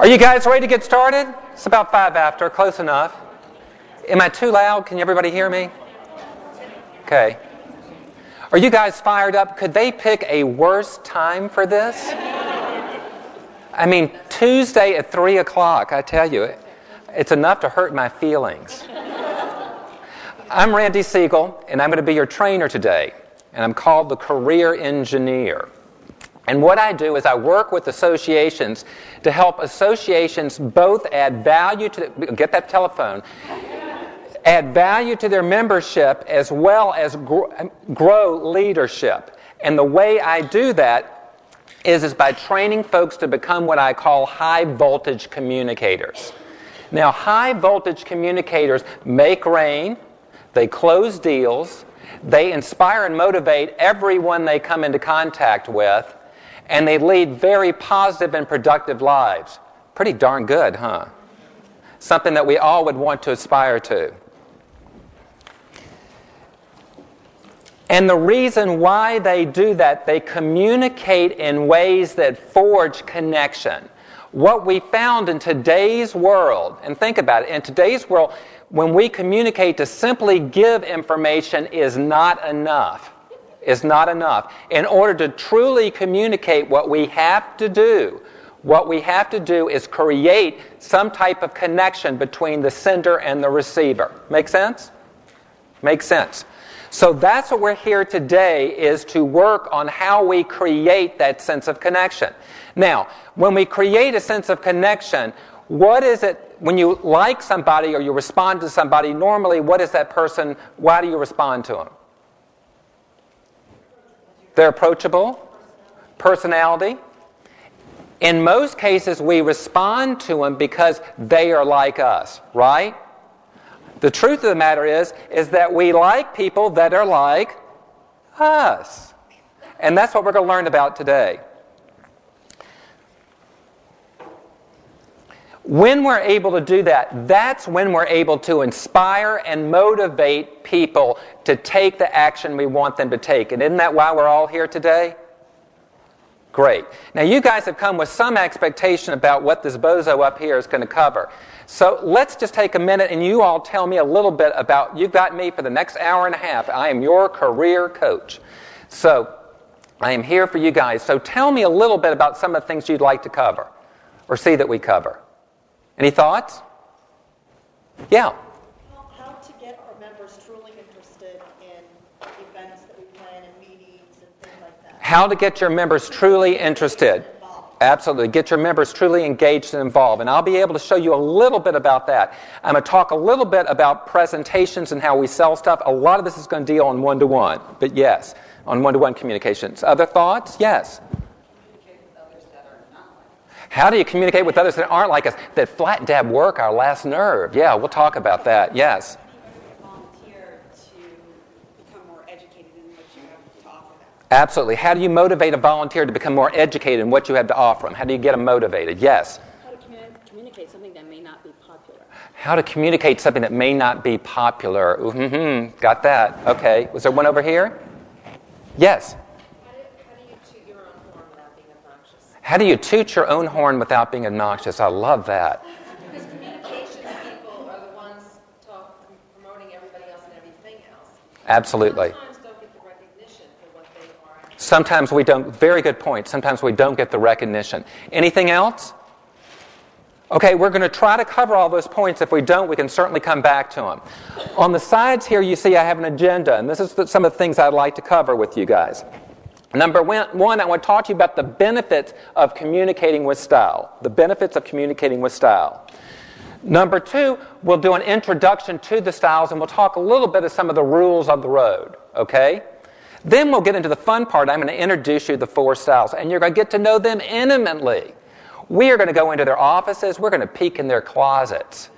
Are you guys ready to get started? It's about five after, close enough. Am I too loud? Can everybody hear me? Okay. Are you guys fired up? Could they pick a worse time for this? I mean, Tuesday at 3 o'clock, I tell you, it's enough to hurt my feelings. I'm Randy Siegel, and I'm going to be your trainer today, and I'm called the Career Engineer. And what I do is I work with associations to help associations both add value to, get that telephone, add value to their membership as well as grow leadership. And the way I do that is, is by training folks to become what I call high voltage communicators. Now, high voltage communicators make rain, they close deals, they inspire and motivate everyone they come into contact with, and they lead very positive and productive lives. Pretty darn good, huh? Something that we all would want to aspire to. And the reason why they do that, they communicate in ways that forge connection. What we found in today's world, and think about it, in today's world, when we communicate to simply give information is not enough is not enough. In order to truly communicate what we have to do, what we have to do is create some type of connection between the sender and the receiver. Make sense? Make sense. So that's what we're here today is to work on how we create that sense of connection. Now, when we create a sense of connection, what is it when you like somebody or you respond to somebody normally what is that person why do you respond to them they're approachable, personality. In most cases, we respond to them because they are like us, right? The truth of the matter is, is that we like people that are like us. And that's what we're going to learn about today. When we're able to do that, that's when we're able to inspire and motivate people to take the action we want them to take. And isn't that why we're all here today? Great. Now, you guys have come with some expectation about what this bozo up here is going to cover. So let's just take a minute and you all tell me a little bit about. You've got me for the next hour and a half. I am your career coach. So I am here for you guys. So tell me a little bit about some of the things you'd like to cover or see that we cover. Any thoughts? Yeah. How to get our members truly interested in events that we plan and meetings and things like that. How to get your members truly interested. Absolutely. Get your members truly engaged and involved. And I'll be able to show you a little bit about that. I'm going to talk a little bit about presentations and how we sell stuff. A lot of this is going to deal on one to one. But yes, on one to one communications. Other thoughts? Yes. How do you communicate with others that aren't like us, that flat dab work our last nerve? Yeah, we'll talk about that. Yes. Absolutely. How do you motivate a volunteer to become more educated in what you have to offer them? How do you get them motivated? Yes. How to communicate something that may not be popular. How to communicate something that may not be popular. Mm-hmm. Got that. Okay. Was there one over here? Yes. How do you toot your own horn without being obnoxious? I love that. Because communications people are the ones talk, promoting everybody else and everything else. Absolutely. Sometimes don't get the recognition for what they are. Sometimes we don't. Very good point. Sometimes we don't get the recognition. Anything else? Okay, we're going to try to cover all those points. If we don't, we can certainly come back to them. On the sides here, you see I have an agenda, and this is some of the things I'd like to cover with you guys. Number one, I want to talk to you about the benefits of communicating with style. The benefits of communicating with style. Number two, we'll do an introduction to the styles and we'll talk a little bit of some of the rules of the road, okay? Then we'll get into the fun part. I'm going to introduce you to the four styles and you're going to get to know them intimately. We are going to go into their offices, we're going to peek in their closets.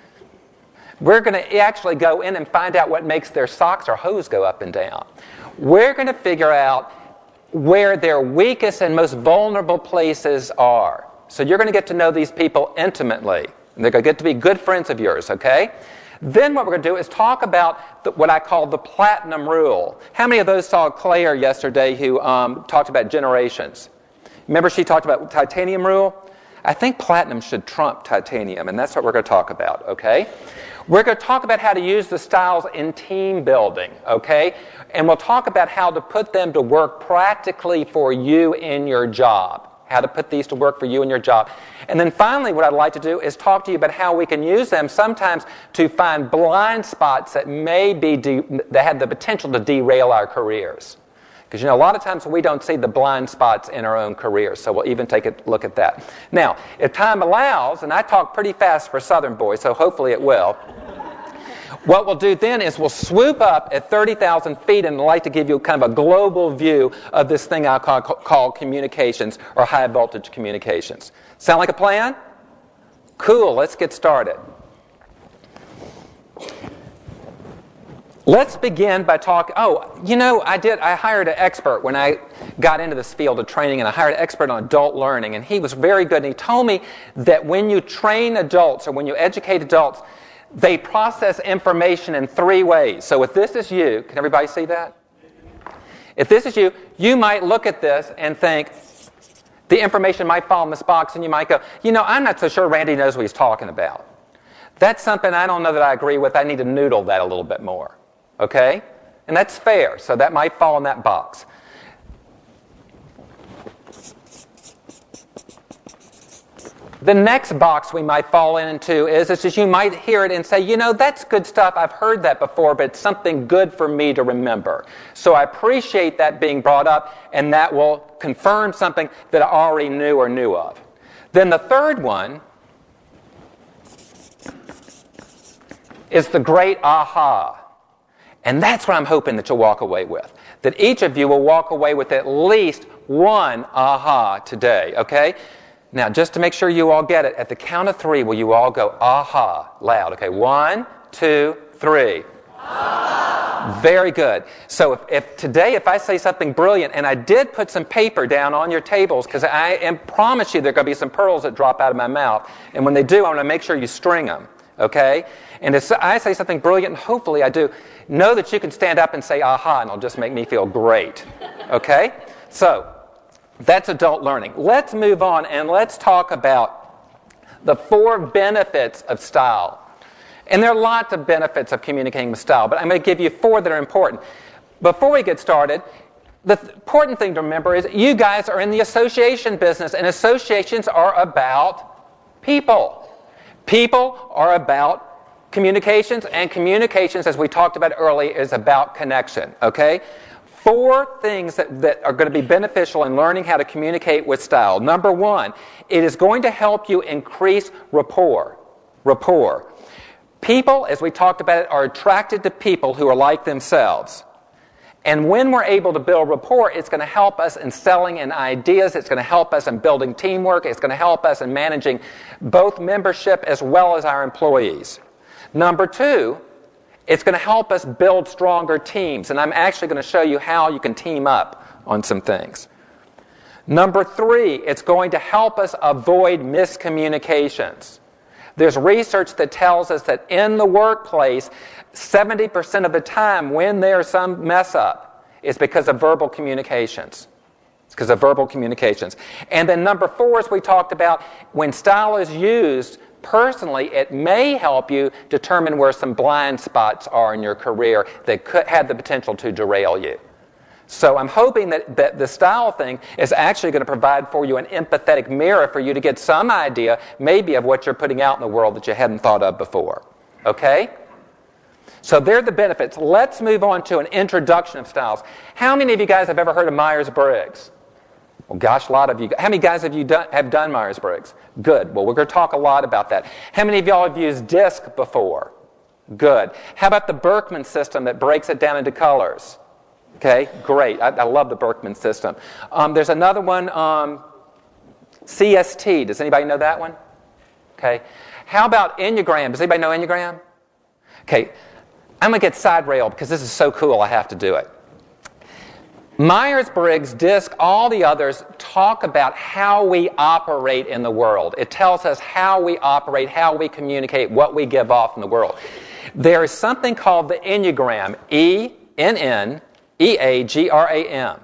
We're going to actually go in and find out what makes their socks or hose go up and down. We're going to figure out where their weakest and most vulnerable places are. So you're going to get to know these people intimately. And they're going to get to be good friends of yours, okay? Then what we're going to do is talk about the, what I call the platinum rule. How many of those saw Claire yesterday who um, talked about generations? Remember she talked about titanium rule? I think platinum should trump titanium, and that's what we're going to talk about, okay? We're going to talk about how to use the styles in team building, okay? And we'll talk about how to put them to work practically for you in your job. How to put these to work for you in your job. And then finally, what I'd like to do is talk to you about how we can use them sometimes to find blind spots that may be, de- that have the potential to derail our careers. Because, you know, a lot of times we don't see the blind spots in our own careers, so we'll even take a look at that. Now, if time allows, and I talk pretty fast for Southern boys, so hopefully it will, what we'll do then is we'll swoop up at 30,000 feet and I'd like to give you kind of a global view of this thing I call, call communications or high voltage communications. Sound like a plan? Cool, let's get started. Let's begin by talking. Oh, you know, I did. I hired an expert when I got into this field of training, and I hired an expert on adult learning, and he was very good. And he told me that when you train adults or when you educate adults, they process information in three ways. So if this is you, can everybody see that? If this is you, you might look at this and think the information might fall in this box, and you might go, you know, I'm not so sure Randy knows what he's talking about. That's something I don't know that I agree with. I need to noodle that a little bit more. Okay? And that's fair. So that might fall in that box. The next box we might fall into is, is just you might hear it and say, you know, that's good stuff. I've heard that before, but it's something good for me to remember. So I appreciate that being brought up, and that will confirm something that I already knew or knew of. Then the third one is the great aha. And that's what I'm hoping that you'll walk away with. That each of you will walk away with at least one aha today, okay? Now, just to make sure you all get it, at the count of three, will you all go aha loud? Okay, one, two, three. Very good. So, if, if, today, if I say something brilliant, and I did put some paper down on your tables, because I am, promise you there are going to be some pearls that drop out of my mouth, and when they do, I want to make sure you string them. Okay? And if I say something brilliant, and hopefully I do, know that you can stand up and say aha, and it'll just make me feel great. Okay? So, that's adult learning. Let's move on and let's talk about the four benefits of style. And there are lots of benefits of communicating with style, but I'm going to give you four that are important. Before we get started, the th- important thing to remember is you guys are in the association business, and associations are about people. People are about communications, and communications, as we talked about earlier, is about connection, okay? Four things that, that are going to be beneficial in learning how to communicate with style. Number one, it is going to help you increase rapport. Rapport. People, as we talked about it, are attracted to people who are like themselves. And when we're able to build rapport, it's going to help us in selling and ideas. It's going to help us in building teamwork. It's going to help us in managing both membership as well as our employees. Number two, it's going to help us build stronger teams. And I'm actually going to show you how you can team up on some things. Number three, it's going to help us avoid miscommunications. There's research that tells us that in the workplace, 70% of the time when there's some mess up, is because of verbal communications. It's because of verbal communications. And then number four, as we talked about, when style is used, personally, it may help you determine where some blind spots are in your career that could have the potential to derail you. So I'm hoping that, that the style thing is actually going to provide for you an empathetic mirror for you to get some idea, maybe, of what you're putting out in the world that you hadn't thought of before. Okay? So they're the benefits. Let's move on to an introduction of styles. How many of you guys have ever heard of Myers Briggs? Well, gosh, a lot of you. How many guys have you done, have done Myers Briggs? Good. Well, we're going to talk a lot about that. How many of y'all have used DISC before? Good. How about the Birkman system that breaks it down into colors? Okay, great. I, I love the Birkman system. Um, there's another one, um, CST. Does anybody know that one? Okay. How about Enneagram? Does anybody know Enneagram? Okay. I'm going to get side railed because this is so cool, I have to do it. Myers Briggs, DISC, all the others talk about how we operate in the world. It tells us how we operate, how we communicate, what we give off in the world. There is something called the Enneagram E N N E A G R A M.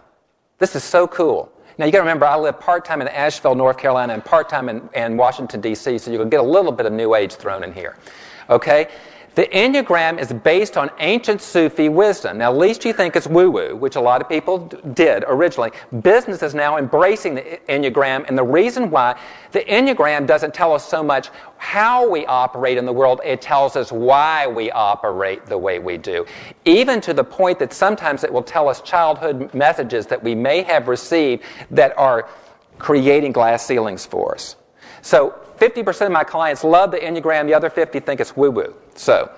This is so cool. Now, you got to remember, I live part time in Asheville, North Carolina, and part time in, in Washington, D.C., so you can get a little bit of New Age thrown in here. Okay? The Enneagram is based on ancient Sufi wisdom. Now, at least you think it's woo woo, which a lot of people d- did originally. Business is now embracing the Enneagram, and the reason why the Enneagram doesn't tell us so much how we operate in the world, it tells us why we operate the way we do. Even to the point that sometimes it will tell us childhood messages that we may have received that are creating glass ceilings for us. So, 50% of my clients love the Enneagram, the other 50 think it's woo woo. So,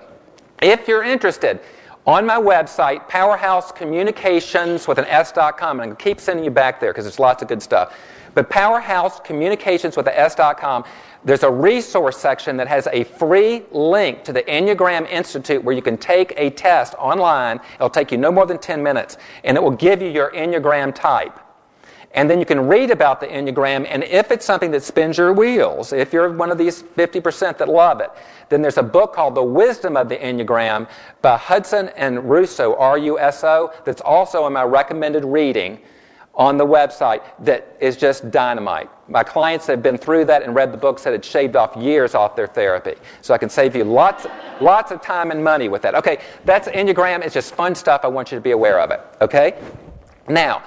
if you're interested, on my website, Powerhouse Communications with an S.com, and to keep sending you back there because there's lots of good stuff. But Powerhouse Communications with an S.com, there's a resource section that has a free link to the Enneagram Institute where you can take a test online. It'll take you no more than 10 minutes, and it will give you your Enneagram type. And then you can read about the Enneagram, and if it's something that spins your wheels, if you're one of these 50% that love it, then there's a book called The Wisdom of the Enneagram by Hudson and Riso, R U S O, that's also in my recommended reading on the website that is just dynamite. My clients have been through that and read the book, said it shaved off years off their therapy. So I can save you lots, lots of time and money with that. Okay, that's Enneagram. It's just fun stuff. I want you to be aware of it. Okay? Now,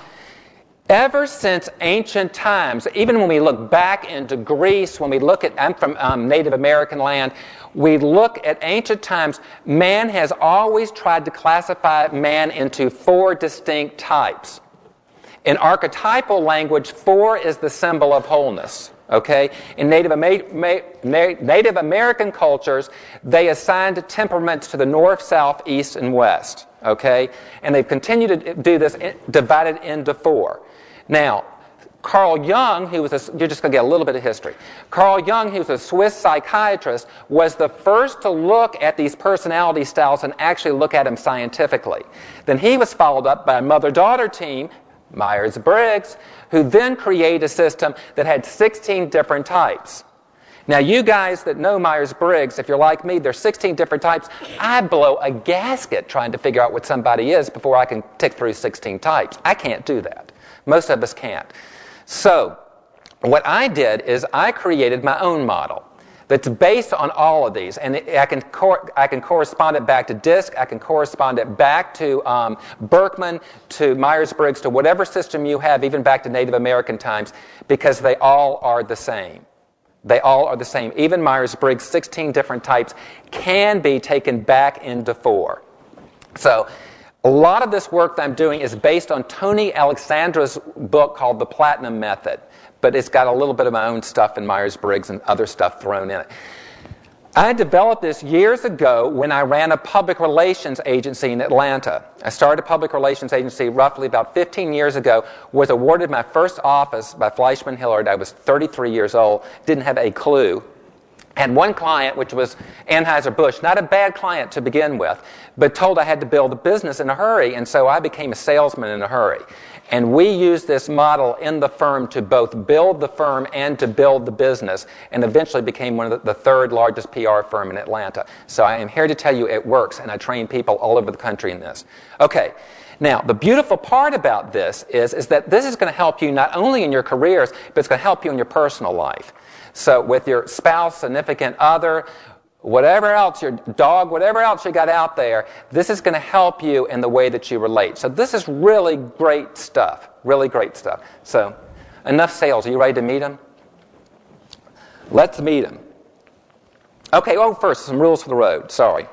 Ever since ancient times, even when we look back into Greece, when we look at, I'm from um, Native American land, we look at ancient times, man has always tried to classify man into four distinct types. In archetypal language, four is the symbol of wholeness. Okay? In Native, Native American cultures, they assigned temperaments to the north, south, east, and west. Okay? And they've continued to do this divided into four. Now, Carl Jung, who was a, you're just going to get a little bit of history. Carl Jung, who was a Swiss psychiatrist, was the first to look at these personality styles and actually look at them scientifically. Then he was followed up by a mother-daughter team, Myers-Briggs, who then created a system that had 16 different types. Now, you guys that know Myers Briggs, if you're like me, there's 16 different types. I blow a gasket trying to figure out what somebody is before I can tick through 16 types. I can't do that. Most of us can't. So, what I did is I created my own model that's based on all of these. And I can, cor- I can correspond it back to DISC, I can correspond it back to um, Birkman, to Myers Briggs, to whatever system you have, even back to Native American times, because they all are the same. They all are the same. Even Myers Briggs, 16 different types, can be taken back into four. So, a lot of this work that I'm doing is based on Tony Alessandra's book called The Platinum Method, but it's got a little bit of my own stuff and Myers Briggs and other stuff thrown in it. I developed this years ago when I ran a public relations agency in Atlanta. I started a public relations agency roughly about 15 years ago, was awarded my first office by Fleishman Hillard. I was 33 years old, didn't have a clue had one client, which was Anheuser-Busch, not a bad client to begin with, but told I had to build a business in a hurry, and so I became a salesman in a hurry. And we use this model in the firm to both build the firm and to build the business, and eventually became one of the, the third largest PR firm in Atlanta. So I am here to tell you it works, and I train people all over the country in this. Okay. Now, the beautiful part about this is, is that this is going to help you not only in your careers, but it's going to help you in your personal life. So, with your spouse, significant other, whatever else, your dog, whatever else you got out there, this is going to help you in the way that you relate. So, this is really great stuff. Really great stuff. So, enough sales. Are you ready to meet them? Let's meet them. Okay, oh, first, some rules for the road. Sorry.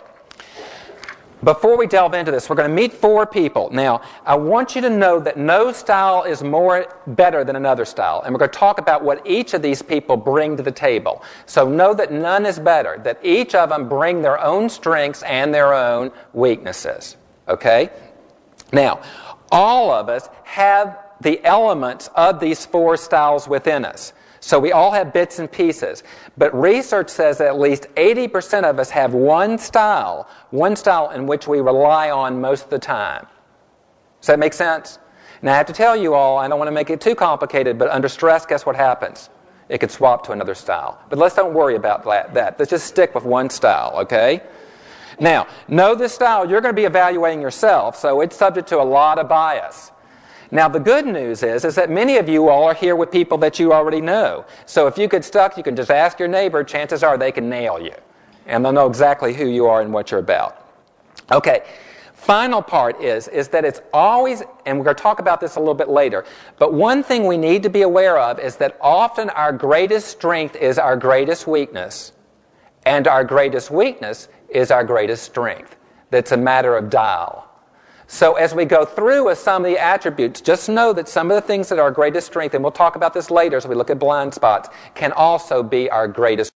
Before we delve into this, we're going to meet four people. Now, I want you to know that no style is more better than another style, and we're going to talk about what each of these people bring to the table. So know that none is better, that each of them bring their own strengths and their own weaknesses. Okay? Now, all of us have the elements of these four styles within us. So we all have bits and pieces. But research says that at least 80% of us have one style, one style in which we rely on most of the time. Does that make sense? Now I have to tell you all, I don't want to make it too complicated, but under stress, guess what happens? It could swap to another style. But let's don't worry about that. Let's just stick with one style, okay? Now, know this style, you're going to be evaluating yourself, so it's subject to a lot of bias. Now, the good news is, is that many of you all are here with people that you already know. So if you get stuck, you can just ask your neighbor. Chances are they can nail you. And they'll know exactly who you are and what you're about. Okay. Final part is, is that it's always, and we're going to talk about this a little bit later, but one thing we need to be aware of is that often our greatest strength is our greatest weakness, and our greatest weakness is our greatest strength. That's a matter of dial. So as we go through with some of the attributes, just know that some of the things that are our greatest strength, and we'll talk about this later as we look at blind spots, can also be our greatest